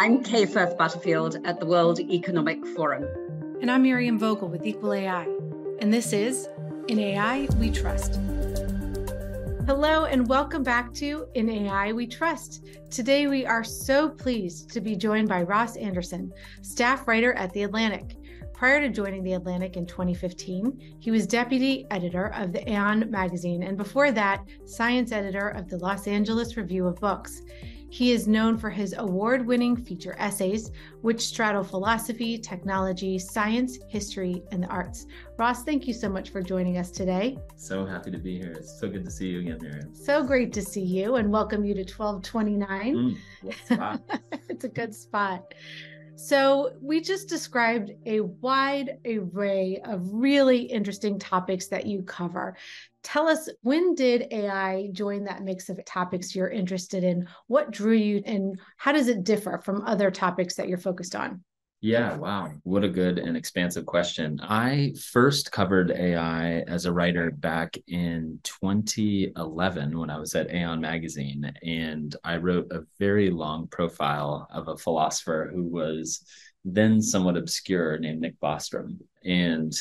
I'm Kay Firth Butterfield at the World Economic Forum. And I'm Miriam Vogel with Equal AI. And this is In AI We Trust. Hello, and welcome back to In AI We Trust. Today, we are so pleased to be joined by Ross Andersen, staff writer at The Atlantic. Prior to joining The Atlantic in 2015, he was deputy editor of the Aeon magazine, and before that, science editor of the Los Angeles Review of Books. He is known for his award winning feature essays, which straddle philosophy, technology, science, history, and the arts. Ross, thank you so much for joining us today. So happy to be here. It's so good to see you again, Miriam. So great to see you and welcome you to 1229. Mm, it's a good spot. So, we just described a wide array of really interesting topics that you cover. Tell us when did AI join that mix of topics you're interested in? What drew you and how does it differ from other topics that you're focused on? Yeah, wow. What a good and expansive question. I first covered AI as a writer back in 2011 when I was at Aeon Magazine. And I wrote a very long profile of a philosopher who was then somewhat obscure named Nick Bostrom. And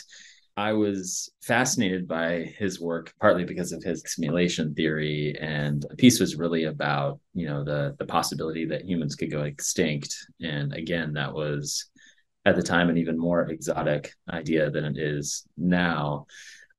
I was fascinated by his work, partly because of his simulation theory, and the piece was really about you know the the possibility that humans could go extinct. And again, that was at the time an even more exotic idea than it is now.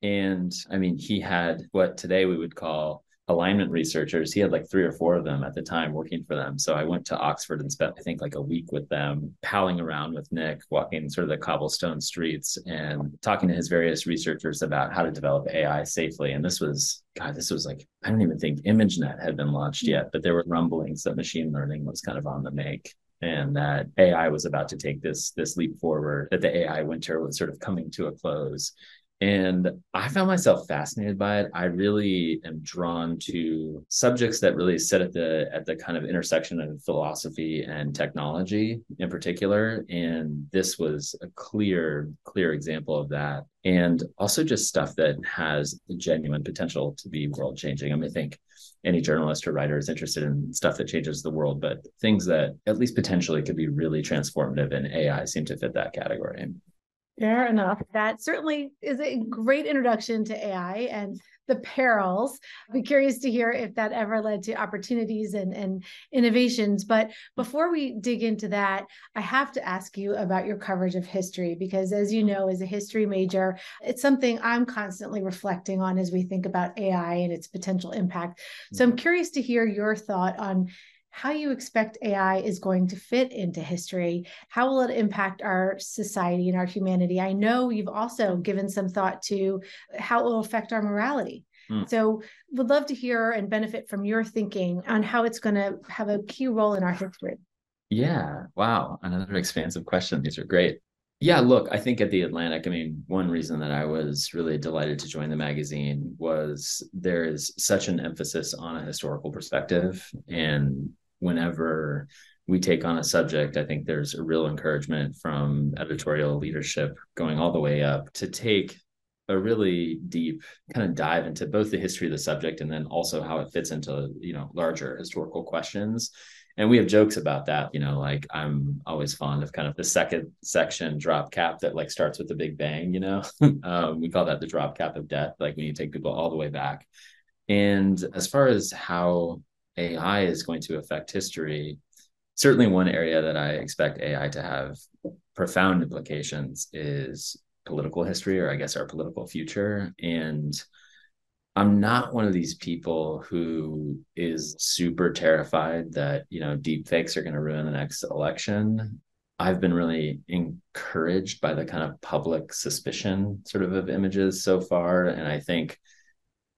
And I mean, he had what today we would call alignment researchers. He had like three or four of them at the time working for them. So I went to Oxford and spent, I think, like a week with them, palling around with Nick, walking sort of the cobblestone streets and talking to his various researchers about how to develop AI safely. And this was, God, this was like, I don't even think ImageNet had been launched hmm. yet, but there were rumblings that machine learning was kind of on the make and that AI was about to take this this leap forward, that the AI winter was sort of coming to a close. And I found myself fascinated by it. I really am drawn to subjects that really sit at the at the kind of intersection of philosophy and technology in particular. And this was a clear, clear example of that. And also just stuff that has the genuine potential to be world changing. I mean, I think any journalist or writer is interested in stuff that changes the world, but things that at least potentially could be really transformative and AI seem to fit that category. Fair enough. That certainly is a great introduction to AI and the perils. I'd be curious to hear if that ever led to opportunities and, and innovations. But before we dig into that, I have to ask you about your coverage of history, because as you know, as a history major, it's something I'm constantly reflecting on as we think about AI and its potential impact. So I'm mm-hmm. curious to hear your thought on how you expect AI is going to fit into history. How will it impact our society and our humanity? I know you've also given some thought to how it will affect our morality. Mm. So, would love to hear and benefit from your thinking on how it's going to have a key role in our history. Yeah. Wow. Another expansive question. These are great. Yeah, look, I think at the Atlantic, I mean, one reason that I was really delighted to join the magazine was there is such an emphasis on a historical perspective. And whenever we take on a subject, I think there's a real encouragement from editorial leadership going all the way up to take a really deep kind of dive into both the history of the subject and then also how it fits into you know larger historical questions. And we have jokes about that you know like i'm always fond of kind of the second section drop cap that like starts with the big bang you know? Um, we call that the drop cap of death like when you take people all the way back. And as far as how AI is going to affect history, certainly one area that I expect AI to have profound implications is political history, or I guess our political future. And I'm not one of these people who is super terrified that, you know, deep fakes are going to ruin the next election. I've been really encouraged by the kind of public suspicion sort of of images so far. And I think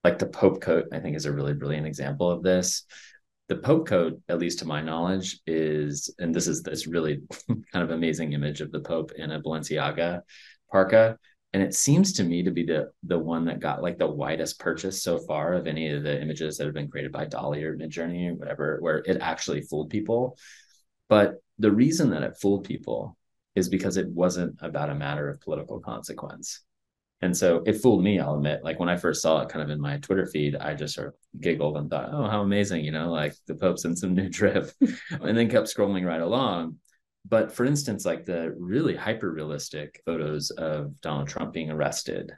like the Pope coat, I think is a really brilliant example of this the Pope coat, at least to my knowledge, is, and this is this really kind of amazing image of the Pope in a Balenciaga parka. And it seems to me to be the the one that got like the widest purchase so far of any of the images that have been created by DALL-E or Midjourney or whatever, where it actually fooled people. But the reason that it fooled people is because it wasn't about a matter of political consequence. And so it fooled me, I'll admit. Like when I first saw it kind of in my Twitter feed, I just sort of giggled and thought, oh, how amazing, you know, like the Pope's in some new drip, and then kept scrolling right along. But for instance, like the really hyper realistic photos of Donald Trump being arrested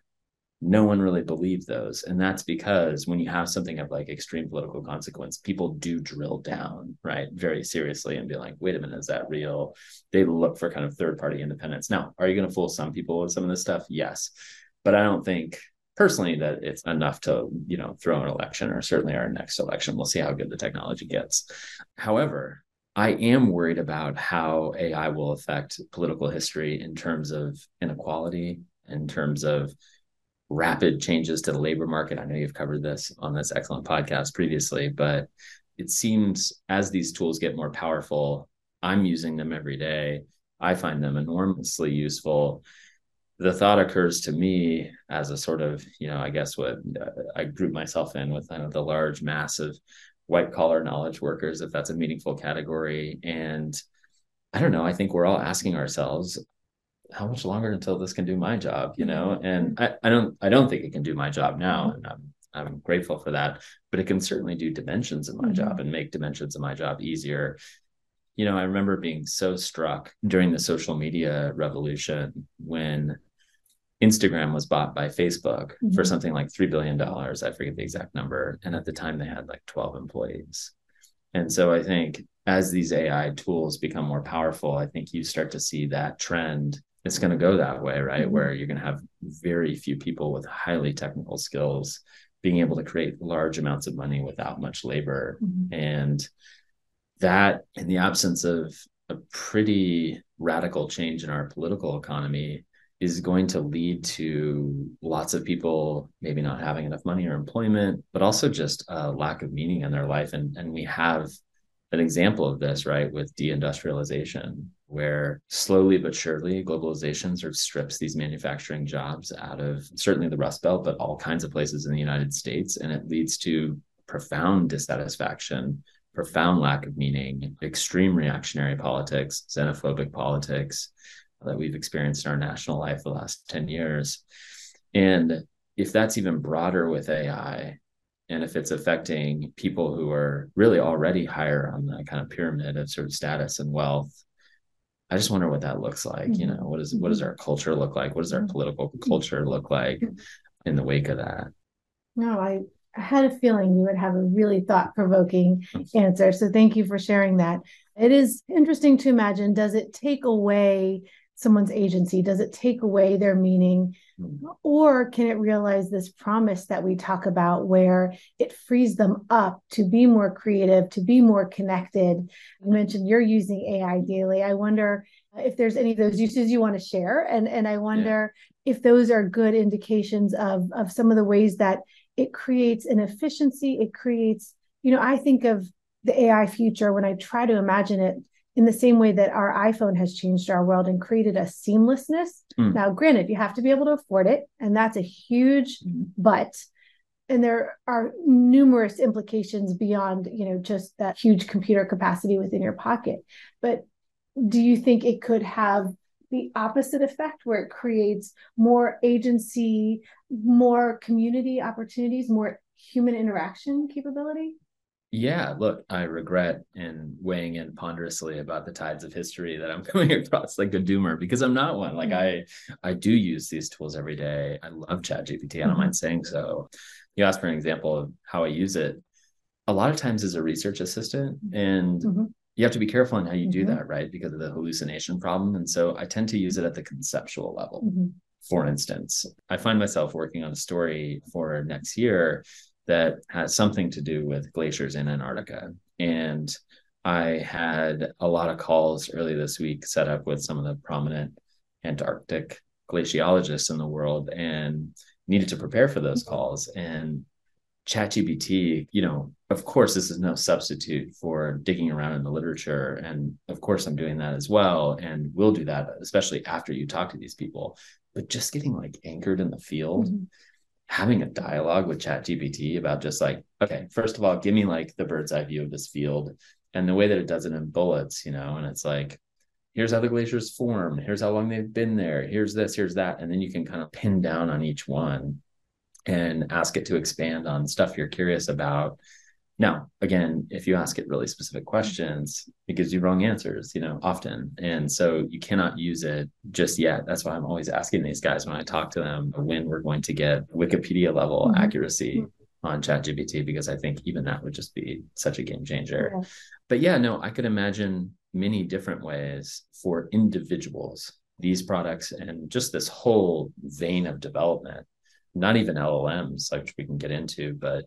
no one really believed those. And that's because when you have something of like extreme political consequence people do drill down right very seriously and be like wait a minute is that real? They look for kind of third party independence. Now are you going to fool some people with some of this stuff? Yes but i don't think personally that it's enough to you know throw an election or certainly our next election we'll see how good the technology gets however I am worried about how AI will affect political history in terms of inequality, in terms of rapid changes to the labor market. I know you've covered this on this excellent podcast previously, but it seems as these tools get more powerful, I'm using them every day. I find them enormously useful. The thought occurs to me as a sort of, you know, I guess what uh, I group myself in with kind of the large mass of white collar knowledge workers, if that's a meaningful category. And I don't know, I think we're all asking ourselves, how much longer until this can do my job you know mm-hmm. and I, I don't i don't think it can do my job now mm-hmm. and i'm i'm grateful for that but it can certainly do dimensions of my mm-hmm. job and make dimensions of my job easier you know i remember being so struck during the social media revolution when instagram was bought by facebook mm-hmm. for something like $3 billion i forget the exact number and at the time they had like 12 employees and so i think as these ai tools become more powerful i think you start to see that trend it's going to go that way, right? Mm-hmm. Where you're going to have very few people with highly technical skills being able to create large amounts of money without much labor. Mm-hmm. And that, in the absence of a pretty radical change in our political economy, is going to lead to lots of people maybe not having enough money or employment, but also just a lack of meaning in their life. And, and we have an example of this, right, with deindustrialization, where slowly but surely globalization sort of strips these manufacturing jobs out of certainly the Rust Belt, but all kinds of places in the United States. And it leads to profound dissatisfaction, profound lack of meaning, extreme reactionary politics, xenophobic politics that we've experienced in our national life the last 10 years. And if that's even broader with AI, and if it's affecting people who are really already higher on the kind of pyramid of sort of status and wealth I just wonder what that looks like. You mm-hmm. know, what is what does mm-hmm. our culture look like? What does our mm-hmm. political culture look like in the wake of that? No, I, I had a feeling you would have a really thought provoking answer. So thank you for sharing that. It is interesting to imagine does it take away someone's agency? Does it take away their meaning? Mm-hmm. Or can it realize this promise that we talk about where it frees them up to be more creative, to be more connected? You mentioned you're using AI daily. I wonder if there's any of those uses you want to share. And, and I wonder yeah. if those are good indications of, of some of the ways that it creates an efficiency. It creates, you know, I think of the AI future when I try to imagine it in the same way that our iPhone has changed our world and created a seamlessness. Mm. Now, granted, you have to be able to afford it, and that's a huge but. And there are numerous implications beyond, you know, just that huge computer capacity within your pocket. But do you think it could have the opposite effect where it creates more agency, more community opportunities, more human interaction capability? Yeah, look, I regret in weighing in ponderously about the tides of history that I'm coming across like a doomer because I'm not one. Like mm-hmm. I I do use these tools every day. I love ChatGPT. I don't mm-hmm. mind saying so. You asked for an example of how I use it. A lot of times as a research assistant, and mm-hmm. you have to be careful in how you do mm-hmm. that, right? Because of the hallucination problem. And so I tend to use it at the conceptual level. For instance, I find myself working on a story for next year that has something to do with glaciers in Antarctica. And I had a lot of calls early this week set up with some of the prominent Antarctic glaciologists in the world and needed to prepare for those calls. And ChatGPT, you know, of course, this is no substitute for digging around in the literature. And of course, I'm doing that as well. And we'll do that, especially after you talk to these people. But just getting like anchored in the field. Mm-hmm having a dialogue with ChatGPT about just like, okay, first of all, give me like the bird's eye view of this field and the way that it does it in bullets, you know, and it's like, here's how the glaciers form, here's how long they've been there, here's this, here's that. And then you can kind of pin down on each one and ask it to expand on stuff you're curious about. Now, again, if you ask it really specific questions, it gives you wrong answers, you know, often. And so you cannot use it just yet. That's why I'm always asking these guys when I talk to them when we're going to get Wikipedia level mm-hmm. accuracy on ChatGPT, because I think even that would just be such a game changer. Yeah. But yeah, no, I could imagine many different ways for individuals, these products and just this whole vein of development, not even LLMs, like we can get into, but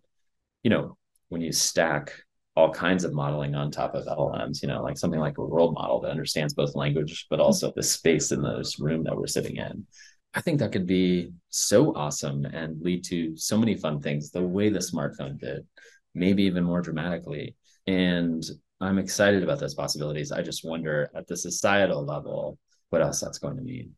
you know, when you stack all kinds of modeling on top of LLMs, you know, like something like a world model that understands both language, but also the space in this room that we're sitting in. I think that could be so awesome and lead to so many fun things the way the smartphone did, maybe even more dramatically. And I'm excited about those possibilities. I just wonder at the societal level what else that's going to mean.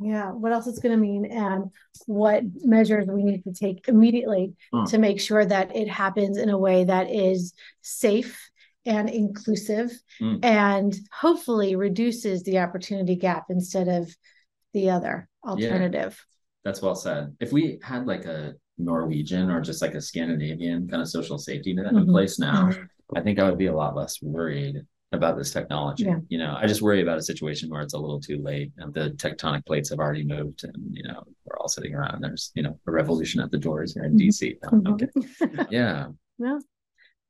Yeah, what else it's going to mean and what measures we need to take immediately mm. to make sure that it happens in a way that is safe and inclusive mm. and hopefully reduces the opportunity gap instead of the other alternative. Yeah, that's well said. If we had like a Norwegian or just like a Scandinavian kind of social safety net mm-hmm. in place now, mm-hmm. I think I would be a lot less worried about this technology. Yeah. You know, I just worry about a situation where it's a little too late and the tectonic plates have already moved and, you know, we're all sitting around. There's, you know, a revolution at the doors here in mm-hmm. DC. No, okay. yeah. Well,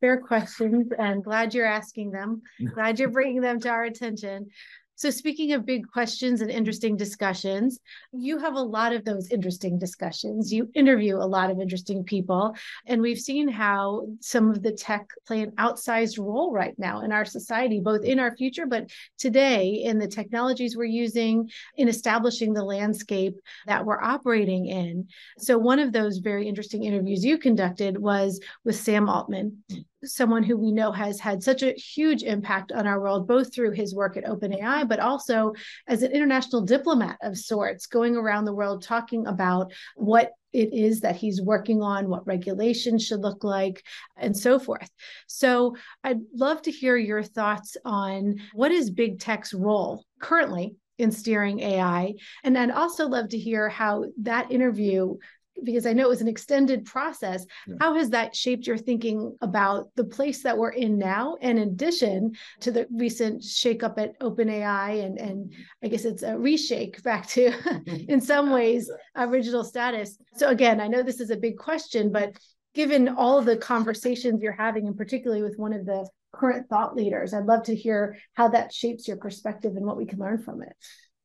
fair questions and glad you're asking them. Glad you're bringing them to our attention. So, speaking of big questions and interesting discussions, you have a lot of those interesting discussions. You interview a lot of interesting people, and we've seen how some of the tech play an outsized role right now in our society, both in our future, but today in the technologies we're using in establishing the landscape that we're operating in. So, one of those very interesting interviews you conducted was with Sam Altman someone who we know has had such a huge impact on our world, both through his work at OpenAI, but also as an international diplomat of sorts, going around the world talking about what it is that he's working on, what regulations should look like, and so forth. So I'd love to hear your thoughts on what is big tech's role currently in steering AI. And I'd also love to hear how that interview because I know it was an extended process. Yeah. How has that shaped your thinking about the place that we're in now? And in addition to the recent shakeup at OpenAI, and and I guess it's a reshake back to, in some ways, original status. So again, I know this is a big question, but given all the conversations you're having, and particularly with one of the current thought leaders, I'd love to hear how that shapes your perspective and what we can learn from it.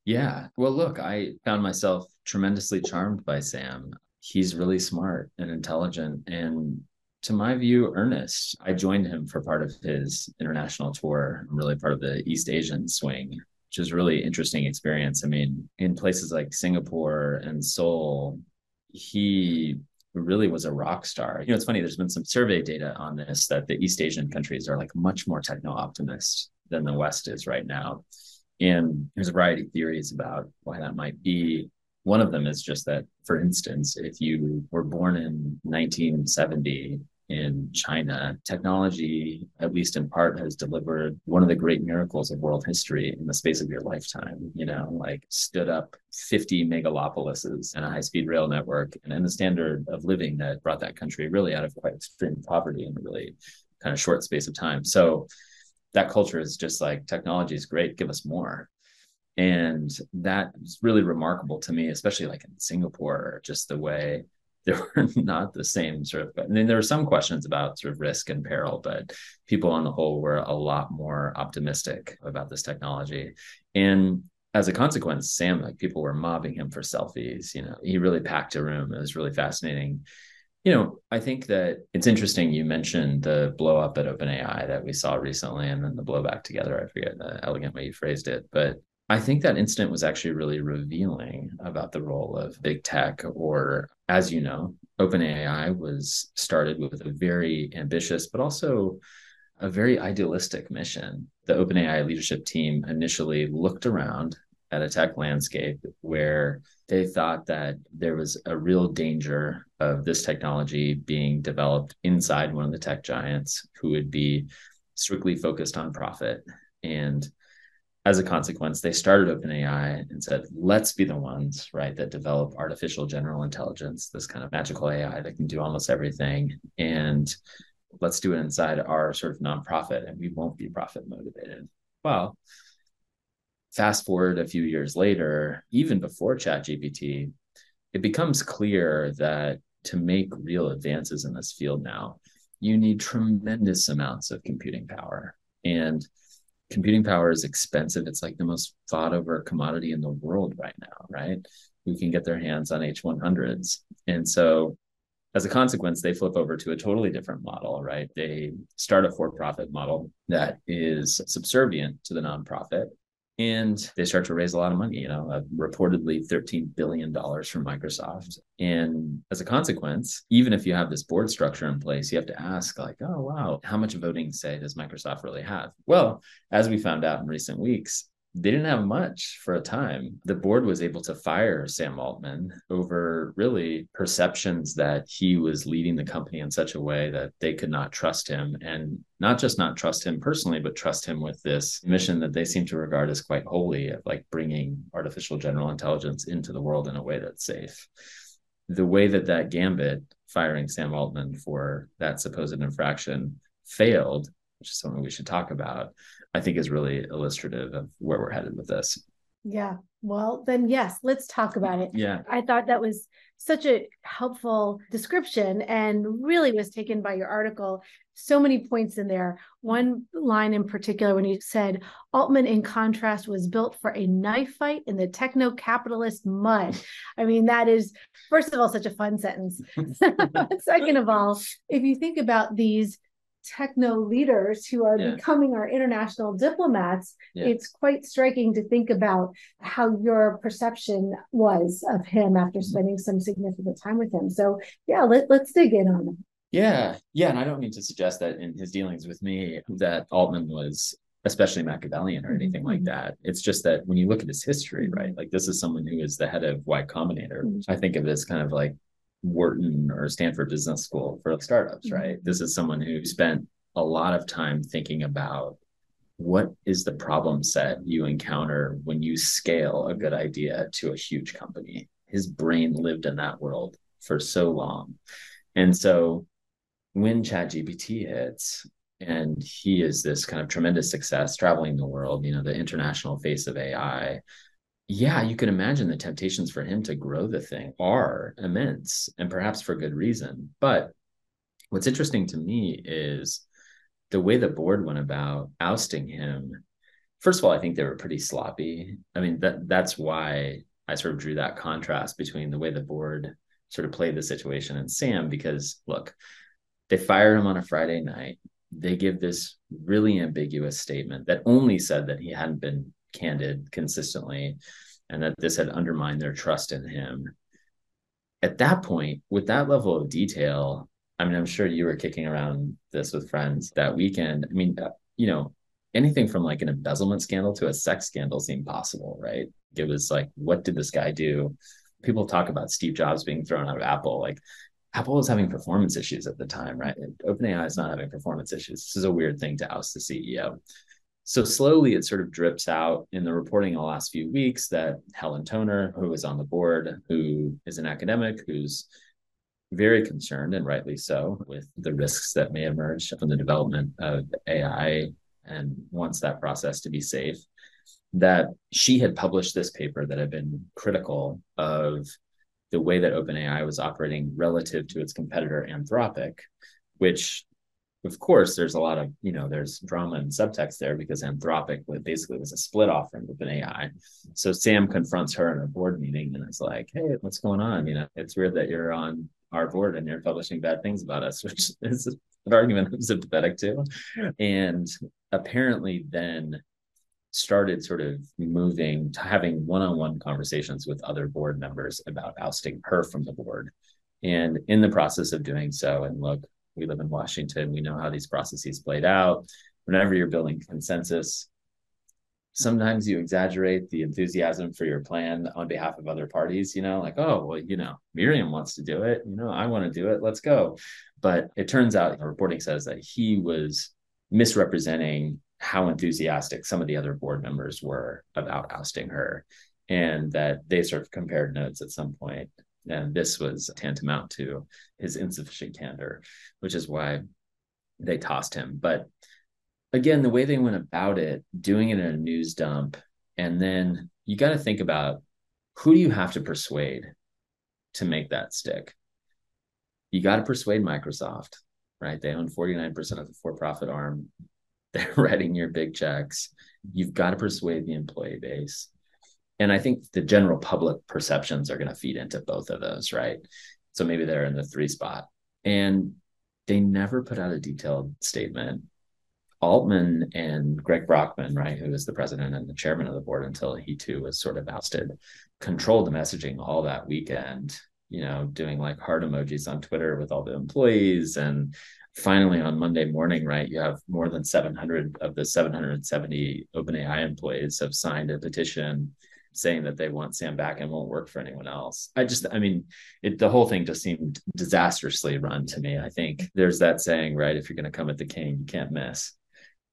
Yeah. Well, look, I found myself tremendously charmed by Sam he's really smart and intelligent. And to my view earnest i joined him for part of his international tour i'm really part of the east asian swing which is really interesting experience. I mean in places like singapore and seoul he really was a rock star. You know it's funny there's been some survey data on this that the east asian countries are like much more techno optimist than the west is right now. And there's a variety of theories about why that might be one of them is just that, for instance, if you were born in 1970 in China, technology, at least in part, has delivered one of the great miracles of world history in the space of your lifetime. You know, like stood up 50 megalopolises and a high speed rail network and, and the standard of living that brought that country really out of quite extreme poverty in a really kind of short space of time. So that culture is just like technology is great, give us more and that was really remarkable to me especially like in singapore just the way there were not the same sort of i mean there were some questions about sort of risk and peril but people on the whole were a lot more optimistic about this technology. And as a consequence sam like people were mobbing him for selfies you know he really packed a room. It was really fascinating. You know, I think that it's interesting you mentioned the blow up at OpenAI that we saw recently and then the blowback together. I forget the elegant way you phrased it, but I think that incident was actually really revealing about the role of big tech, or as you know, OpenAI was started with a very ambitious, but also a very idealistic mission. The OpenAI leadership team initially looked around at a tech landscape where they thought that there was a real danger of this technology being developed inside one of the tech giants who would be strictly focused on profit and as a consequence, they started OpenAI and said, let's be the ones, right, that develop artificial general intelligence, this kind of magical AI that can do almost everything. And let's do it inside our sort of nonprofit and we won't be profit motivated. Well, fast forward a few years later, even before ChatGPT, it becomes clear that to make real advances in this field now, you need tremendous amounts of computing power. And computing power is expensive. It's like the most thought over commodity in the world right now, right? Who can get their hands on H100s. And so, as a consequence, they flip over to a totally different model, right? They start a for profit model that is subservient to the nonprofit and they start to raise a lot of money you know uh, reportedly 13 billion dollars from microsoft. And as a consequence even if you have this board structure in place you have to ask like oh wow how much voting say does microsoft really have? Well as we found out in recent weeks they didn't have much for a time. The board was able to fire Sam Altman over really perceptions that he was leading the company in such a way that they could not trust him and not just not trust him personally, but trust him with this mission that they seem to regard as quite holy of like bringing artificial general intelligence into the world in a way that's safe. The way that that gambit, firing Sam Altman for that supposed infraction, failed, which is something we should talk about I think is really illustrative of where we're headed with this. Yeah. Well, then, yes, let's talk about it. Yeah. I thought that was such a helpful description and really was taken by your article. So many points in there. One line in particular, when you said Altman, in contrast, was built for a knife fight in the techno capitalist mud. I mean, that is, first of all, such a fun sentence. Second of all, if you think about these techno leaders who are yeah. becoming our international diplomats, yeah. it's quite striking to think about how your perception was of him after spending some significant time with him. So, yeah, let, let's dig in on it. Yeah, yeah, and I don't mean to suggest that in his dealings with me that Altman was especially Machiavellian or anything mm-hmm. like that. It's just that when you look at his history, right? Like this is someone who is the head of Y Combinator. Mm-hmm. I think of it as kind of like Wharton or Stanford Business School for startups, mm-hmm. right? This is someone who spent a lot of time thinking about what is the problem set you encounter when you scale a good idea to a huge company. His brain lived in that world for so long. And so when ChatGPT hits, and he is this kind of tremendous success traveling the world, you know, the international face of AI, yeah, you can imagine the temptations for him to grow the thing are immense and perhaps for good reason. But what's interesting to me is the way the board went about ousting him. First of all, I think they were pretty sloppy. I mean, that that's why I sort of drew that contrast between the way the board sort of played the situation and Sam, because look, they fire him on a Friday night. They give this really ambiguous statement that only said that he hadn't been candid consistently and that this had undermined their trust in him. At that point, with that level of detail, I mean, I'm sure you were kicking around this with friends that weekend. I mean, uh, you know, anything from like an embezzlement scandal to a sex scandal seemed possible, right? It was like, what did this guy do? People talk about Steve Jobs being thrown out of Apple. Like, Apple was having performance issues at the time, right? OpenAI is not having performance issues. This is a weird thing to oust the CEO. So slowly it sort of drips out in the reporting in the last few weeks that Helen Toner, who is on the board, who is an academic, who's very concerned, and rightly so, with the risks that may emerge from the development of AI and wants that process to be safe. That she had published this paper that had been critical of the way that OpenAI was operating relative to its competitor Anthropic, which of course there's a lot of you know there's drama and subtext there because anthropic basically was a split offering with an ai so sam confronts her in a board meeting and is like hey what's going on you know it's weird that you're on our board and you're publishing bad things about us, which is an argument I'm sympathetic to. And apparently then started sort of moving to having one-on-one conversations with other board members about ousting her from the board. And in the process of doing so, and look, we live in Washington, we know how these processes played out. Whenever you're building consensus, sometimes you exaggerate the enthusiasm for your plan on behalf of other parties, you know, like, oh, well, you know, Miriam wants to do it, you know, I want to do it, let's go. But it turns out the reporting says that he was misrepresenting how enthusiastic some of the other board members were about ousting her and that they sort of compared notes at some point and this was tantamount to his insufficient candor which is why they tossed him. But again the way they went about it doing it in a news dump and then you got to think about who do you have to persuade to make that stick? You got to persuade microsoft right? They own 49% of the for-profit arm. They're writing your big checks. You've got to persuade the employee base and i think the general public perceptions are going to feed into both of those right? So maybe they're in the three spot. And they never put out a detailed statement. Altman and greg brockman right who is the president and the chairman of the board until he too was sort of ousted controlled the messaging all that weekend you know doing like heart emojis on twitter with all the employees. And finally on Monday morning, right, you have more than 700 of the 770 OpenAI employees have signed a petition saying that they want Sam back and won't work for anyone else. I just, I mean, it, the whole thing just seemed disastrously run to me. I think there's that saying, right, if you're going to come at the king, you can't miss.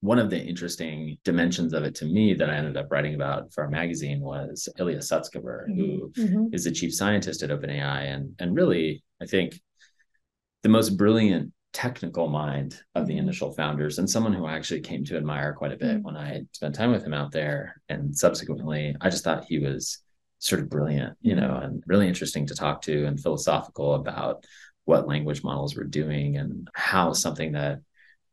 One of the interesting dimensions of it to me that I ended up writing about for our magazine was Ilya Sutskever, who mm-hmm. is the chief scientist at OpenAI. And, and really, I think the most brilliant technical mind of the mm-hmm. initial founders and someone who I actually came to admire quite a bit mm-hmm. when I spent time with him out there. And subsequently, I just thought he was sort of brilliant, you know, and really interesting to talk to and philosophical about what language models were doing and how something that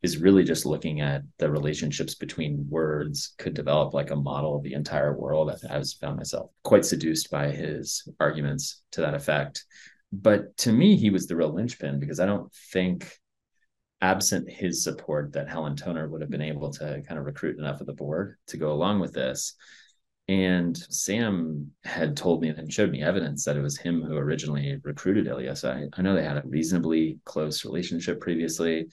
is really just looking at the relationships between words could develop like a model of the entire world. I, I was found myself quite seduced by his arguments to that effect. But to me, he was the real linchpin because I don't think absent his support that Helen Toner would have been mm-hmm. able to kind of recruit enough of the board to go along with this. And Sam had told me and showed me evidence that it was him who originally recruited Ilya. So I, I know they had a reasonably close relationship previously.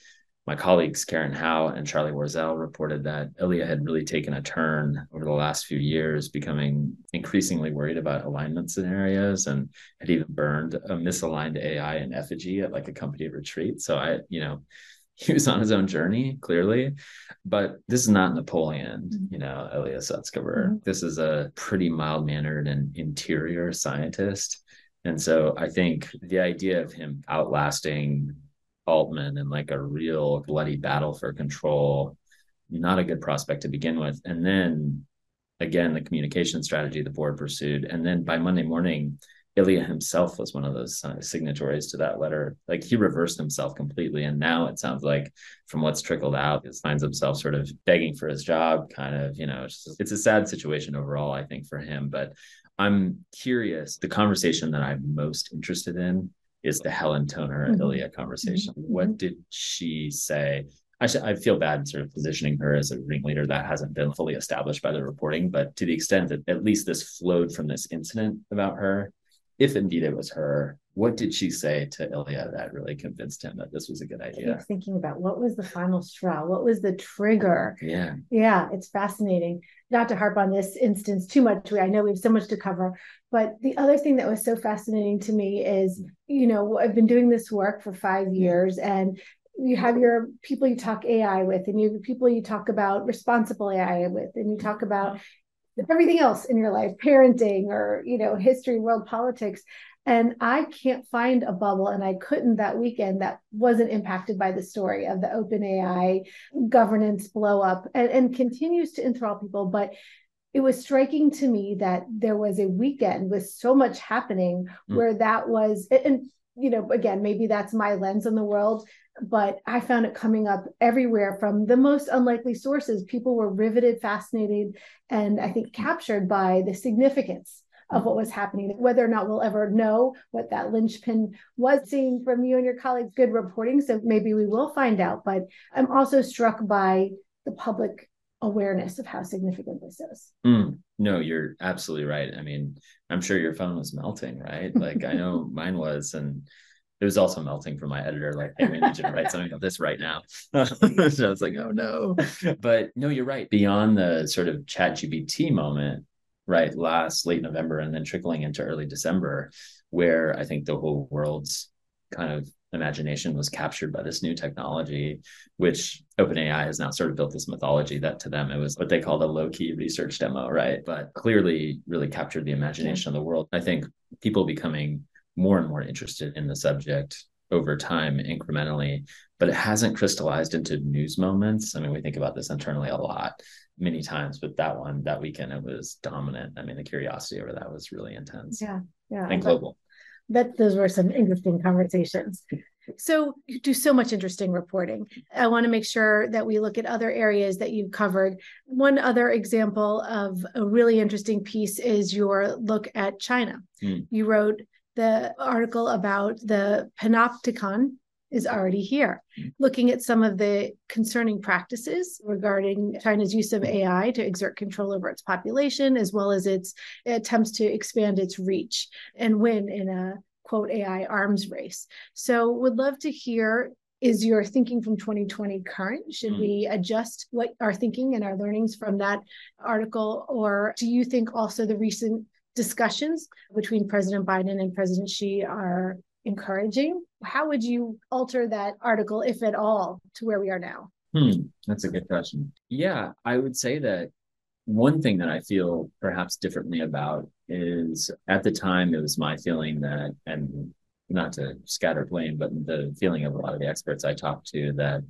My colleagues Karen Hao and Charlie Warzel reported that Ilya had really taken a turn over the last few years, becoming increasingly worried about alignment scenarios and had even burned a misaligned AI in effigy at like a company retreat. So I, you know, he was on his own journey clearly but this is not napoleon mm-hmm. you know Ilya Sutskever. Mm-hmm. this is a pretty mild-mannered and interior scientist and so i think the idea of him outlasting altman in like a real bloody battle for control not a good prospect to begin with and then again the communication strategy the board pursued and then by monday morning Ilya himself was one of those uh, signatories to that letter. Like he reversed himself completely. And now it sounds like from what's trickled out, he finds himself sort of begging for his job, kind of, you know, it's, just, it's a sad situation overall, I think, for him. But I'm curious, the conversation that I'm most interested in is the Helen Toner mm-hmm. Ilya conversation. Mm-hmm. What did she say? I, I feel bad sort of positioning her as a ringleader that hasn't been fully established by the reporting, but to the extent that at least this flowed from this incident about her, if indeed it was her, what did she say to Ilya that really convinced him that this was a good idea? thinking about what was the final straw? What was the trigger? Yeah. Yeah, it's fascinating. Not to harp on this instance too much. I know we have so much to cover. But the other thing that was so fascinating to me is, you know, I've been doing this work for five years and you have your people you talk AI with, and you have people you talk about responsible AI with, and you talk about everything else in your life, parenting or, you know, history, world politics. And I can't find a bubble, and I couldn't that weekend that wasn't impacted by the story of the OpenAI governance blow up and, and continues to enthrall people. But it was striking to me that there was a weekend with so much happening mm. where that was, and you know, again, maybe that's my lens on the world but I found it coming up everywhere from the most unlikely sources. People were riveted, fascinated, and I think captured by the significance of what was happening. Whether or not we'll ever know what that linchpin was, seeing from you and your colleagues good reporting. So maybe we will find out. But I'm also struck by the public awareness of how significant this is. Mm, no, you're absolutely right. I mean, I'm sure your phone was melting, right? Like I know mine was, and it was also melting for my editor like hey we need you to write something about this right now so i was like oh no but no you're right beyond the sort of chat gpt moment right last late november and then trickling into early december where i think the whole world's kind of imagination was captured by this new technology, which OpenAI has now sort of built this mythology that to them it was what they called a low key research demo, right? But clearly, really captured the imagination of the world. I think people becoming more and more interested in the subject over time incrementally, but it hasn't crystallized into news moments. I mean, we think about this internally a lot, many times, but that one, that weekend, it was dominant. I mean, the curiosity over that was really intense. Yeah. Yeah. And global. Bet those were some interesting conversations. So you do so much interesting reporting. I want to make sure that we look at other areas that you've covered. One other example of a really interesting piece is your look at China. Mm. You wrote the article about the panopticon is already here, looking at some of the concerning practices regarding China's use of AI to exert control over its population, as well as its attempts to expand its reach and win in a quote AI arms race. So, would love to hear is your thinking from 2020 current? Should mm. we adjust what our thinking and our learnings from that article? Or do you think also the recent discussions between President Biden and President Xi are encouraging. How would you alter that article, if at all, to where we are now? Hmm, that's a good question. Yeah, I would say that one thing that I feel perhaps differently about is at the time, it was my feeling that, and not to scatter blame, but the feeling of a lot of the experts I talked to that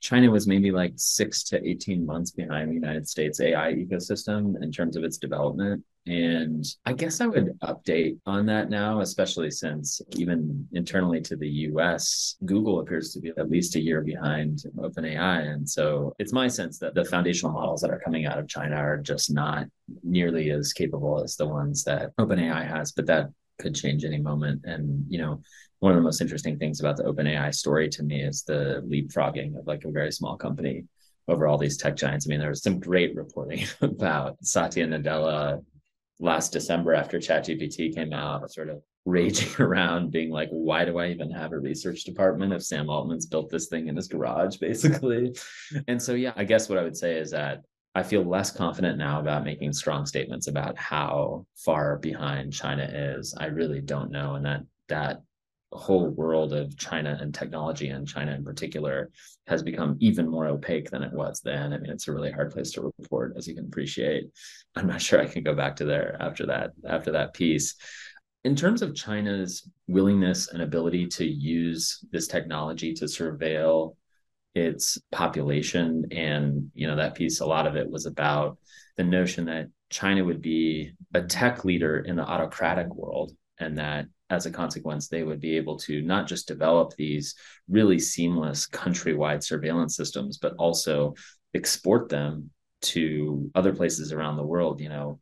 China was maybe like six to 18 months behind the United States AI ecosystem in terms of its development. And I guess I would update on that now, especially since even internally to the US, Google appears to be at least a year behind OpenAI. And so it's my sense that the foundational models that are coming out of China are just not nearly as capable as the ones that OpenAI has, but that could change any moment. And, you know, one of the most interesting things about the OpenAI story to me is the leapfrogging of like a very small company over all these tech giants. I mean, there was some great reporting about Satya Nadella last December after ChatGPT came out, sort of raging around, being like, why do I even have a research department if Sam Altman's built this thing in his garage, basically? And so, yeah, I guess what I would say is that I feel less confident now about making strong statements about how far behind China is. I really don't know. And that that whole world of China and technology and China in particular has become even more opaque than it was then. I mean, it's a really hard place to report, as you can appreciate. I'm not sure I can go back to there after that, after that piece. In terms of China's willingness and ability to use this technology to surveil its population, and you know, that piece, a lot of it was about the notion that China would be a tech leader in the autocratic world and that as a consequence, they would be able to not just develop these really seamless countrywide surveillance systems, but also export them to other places around the world, you know,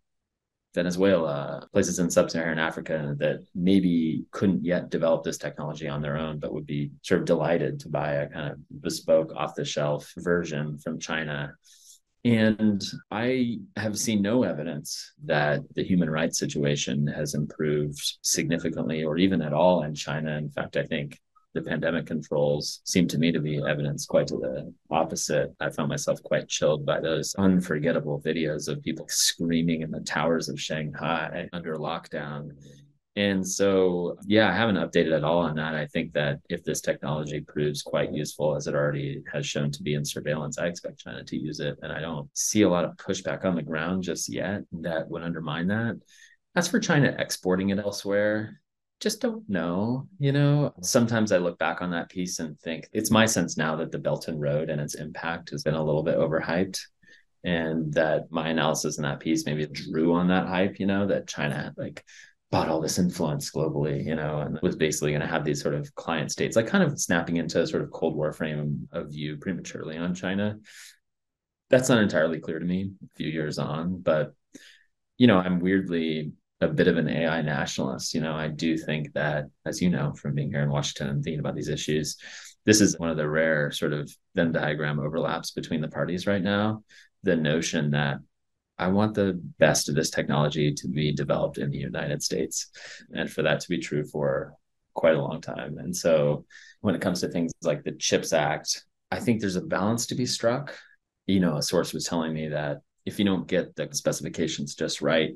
Venezuela, places in sub Saharan Africa that maybe couldn't yet develop this technology on their own, but would be sort of delighted to buy a kind of bespoke off the shelf version from China and I have seen no evidence that the human rights situation has improved significantly or even at all in China. In fact, I think the pandemic controls seem to me to be evidence quite to the opposite. I found myself quite chilled by those unforgettable videos of people screaming in the towers of Shanghai under lockdown and so, yeah, I haven't updated at all on that. I think that if this technology proves quite useful, as it already has shown to be in surveillance, I expect China to use it. And I don't see a lot of pushback on the ground just yet that would undermine that. As for China exporting it elsewhere, just don't know. You know, sometimes I look back on that piece and think it's my sense now that the Belt and Road and its impact has been a little bit overhyped and that my analysis in that piece maybe drew on that hype, you know, that China like bought all this influence globally, you know, and was basically going to have these sort of client states, like kind of snapping into a sort of Cold War frame of view prematurely on China. That's not entirely clear to me a few years on, but you know, I'm weirdly a bit of an AI nationalist. You know, I do think that, as you know, from being here in Washington and thinking about these issues, this is one of the rare sort of Venn diagram overlaps between the parties right now. The notion that I want the best of this technology to be developed in the United States and for that to be true for quite a long time. And so when it comes to things like the CHIPS Act, I think there's a balance to be struck. You know, a source was telling me that if you don't get the specifications just right,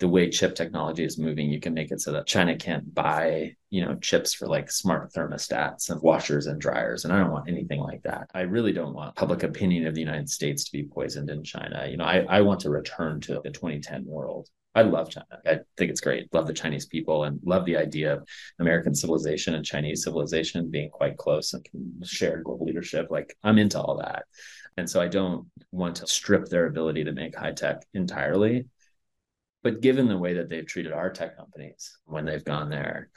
the way chip technology is moving, you can make it so that China can't buy, you know, chips for like smart thermostats and washers and dryers. And I don't want anything like that. I really don't want public opinion of the United States to be poisoned in China. You know, I, I want to return to the 2010 world. I love China. I think it's great. Love the Chinese people and love the idea of American civilization and Chinese civilization being quite close and shared global leadership. Like I'm into all that. And so I don't want to strip their ability to make high tech entirely. But given the way that they've treated our tech companies when they've gone there,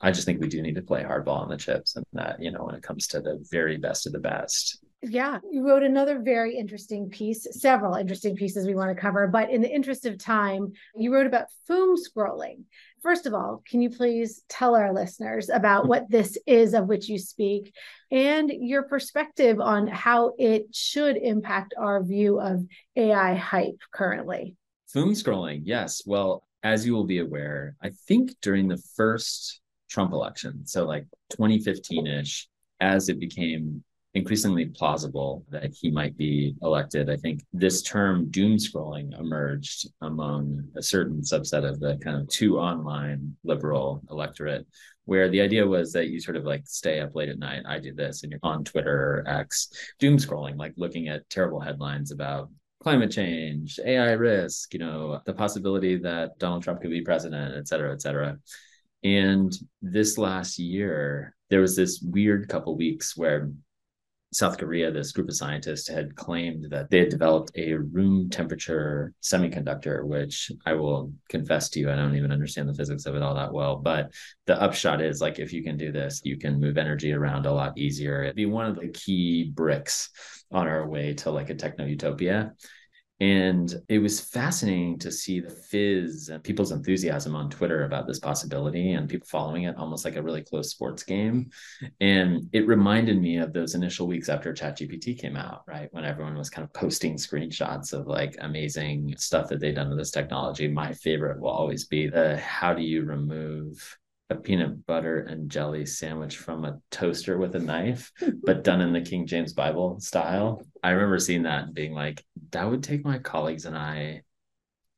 I just think we do need to play hardball on the chips and that, you know, when it comes to the very best of the best. Yeah, you wrote another very interesting piece, several interesting pieces we want to cover, but in the interest of time, you wrote about foom scrolling. First of all, can you please tell our listeners about mm-hmm. what this is of which you speak and your perspective on how it should impact our view of AI hype currently? Foom scrolling, yes. Well, as you will be aware, I think during the first Trump election, so like 2015 ish, as it became increasingly plausible that he might be elected, I think this term doom scrolling emerged among a certain subset of the kind of too online liberal electorate, where the idea was that you sort of like stay up late at night. I do this, and you're on Twitter or X, doom scrolling, like looking at terrible headlines about climate change, AI risk, you know, the possibility that Donald Trump could be president, et cetera, et cetera. And this last year, there was this weird couple weeks where South Korea, this group of scientists had claimed that they had developed a room temperature semiconductor, which I will confess to you, I don't even understand the physics of it all that well. But the upshot is like, if you can do this, you can move energy around a lot easier. It'd be one of the key bricks on our way to like a techno utopia. And it was fascinating to see the fizz and people's enthusiasm on Twitter about this possibility and people following it almost like a really close sports game. And it reminded me of those initial weeks after ChatGPT came out, right? When everyone was kind of posting screenshots of like amazing stuff that they'd done with this technology. My favorite will always be the how do you remove a peanut butter and jelly sandwich from a toaster with a knife, but done in the King James Bible style. I remember seeing that and being like, that would take my colleagues and I,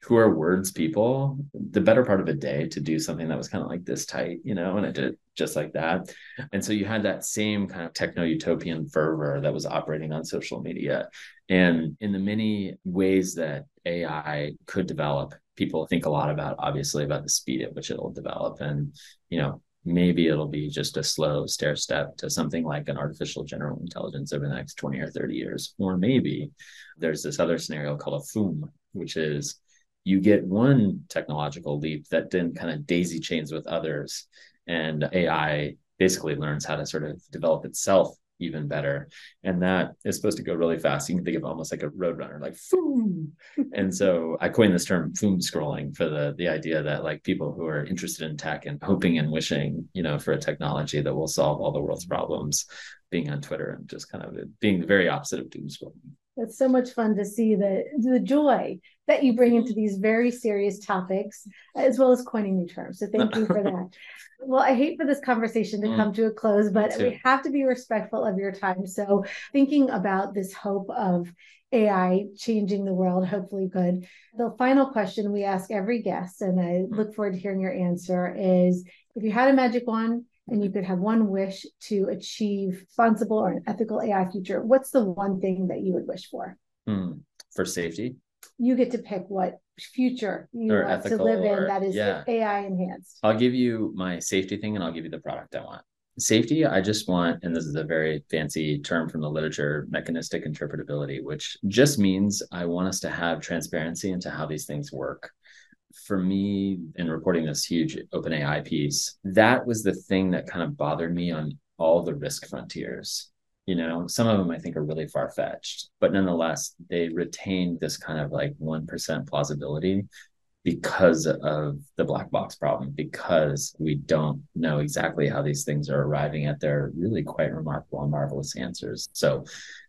who are words people, the better part of a day to do something that was kind of like this tight, you know, and I did it just like that. And so you had that same kind of techno utopian fervor that was operating on social media. And in the many ways that AI could develop people think a lot about obviously about the speed at which it'll develop. And you know maybe it'll be just a slow stair step to something like an artificial general intelligence over the next 20 or 30 years. Or maybe there's this other scenario called a foom which is you get one technological leap that then kind of daisy chains with others. And ai basically learns how to sort of develop itself even better. And that is supposed to go really fast. You can think of almost like a road runner, like foom. and so I coined this term foom scrolling for the the idea that like people who are interested in tech and hoping and wishing, you know, for a technology that will solve all the world's problems, being on Twitter and just kind of being the very opposite of doom scrolling. It's so much fun to see the the joy that you bring into these very serious topics, as well as coining new terms. So thank you for that. well, I hate for this conversation to mm. come to a close, but we have to be respectful of your time. So thinking about this hope of AI changing the world, hopefully good. The final question we ask every guest, and I look forward to hearing your answer, is if you had a magic wand and you could have one wish to achieve responsible or an ethical AI future, what's the one thing that you would wish for? Mm, for safety. You get to pick what future you or want to live or, in that is yeah. AI enhanced. I'll give you my safety thing and I'll give you the product I want. Safety, I just want, and this is a very fancy term from the literature, mechanistic interpretability, which just means I want us to have transparency into how these things work for me in reporting this huge OpenAI piece, that was the thing that kind of bothered me on all the risk frontiers. You know, some of them I think are really far fetched, but nonetheless, they retain this kind of like 1% plausibility because of the black box problem, because we don't know exactly how these things are arriving at their really quite remarkable and marvelous answers. So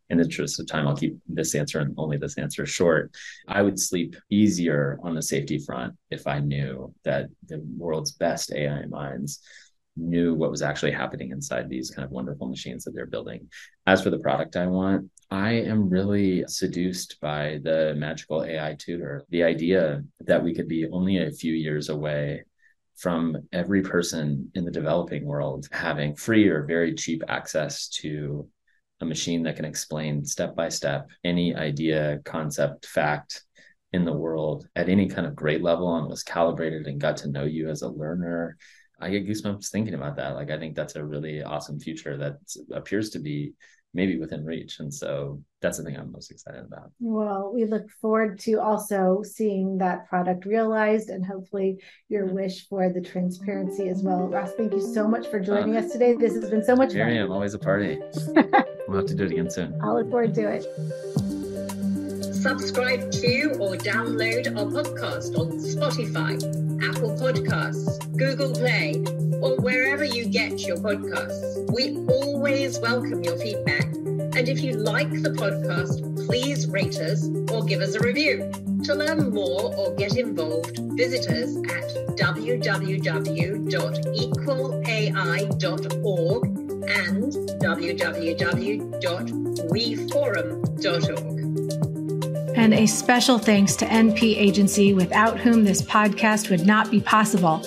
in the interest of time, I'll keep this answer and only this answer short. I would sleep easier on the safety front if I knew that the world's best AI minds knew what was actually happening inside these kind of wonderful machines that they're building. As for the product I want, I am really seduced by the magical AI tutor. The idea that we could be only a few years away from every person in the developing world having free or very cheap access to a machine that can explain step by step any idea, concept, fact in the world at any kind of grade level and was calibrated and got to know you as a learner. I get goosebumps thinking about that. Like, I think that's a really awesome future that appears to be maybe within reach. And so that's the thing I'm most excited about. Well, we look forward to also seeing that product realized and hopefully your wish for the transparency as well. Ross, thank you so much for joining uh, us today. This has been so much fun. I'm always a party. we'll have to do it again soon. I'll look forward to it. Subscribe to or download our podcast on Spotify, Apple Podcasts, Google Play, or wherever you get your podcasts. We always welcome your feedback. And if you like the podcast, please rate us or give us a review. To learn more or get involved, visit us at www.equalai.org and www.weforum.org. And a special thanks to NP Agency, without whom this podcast would not be possible.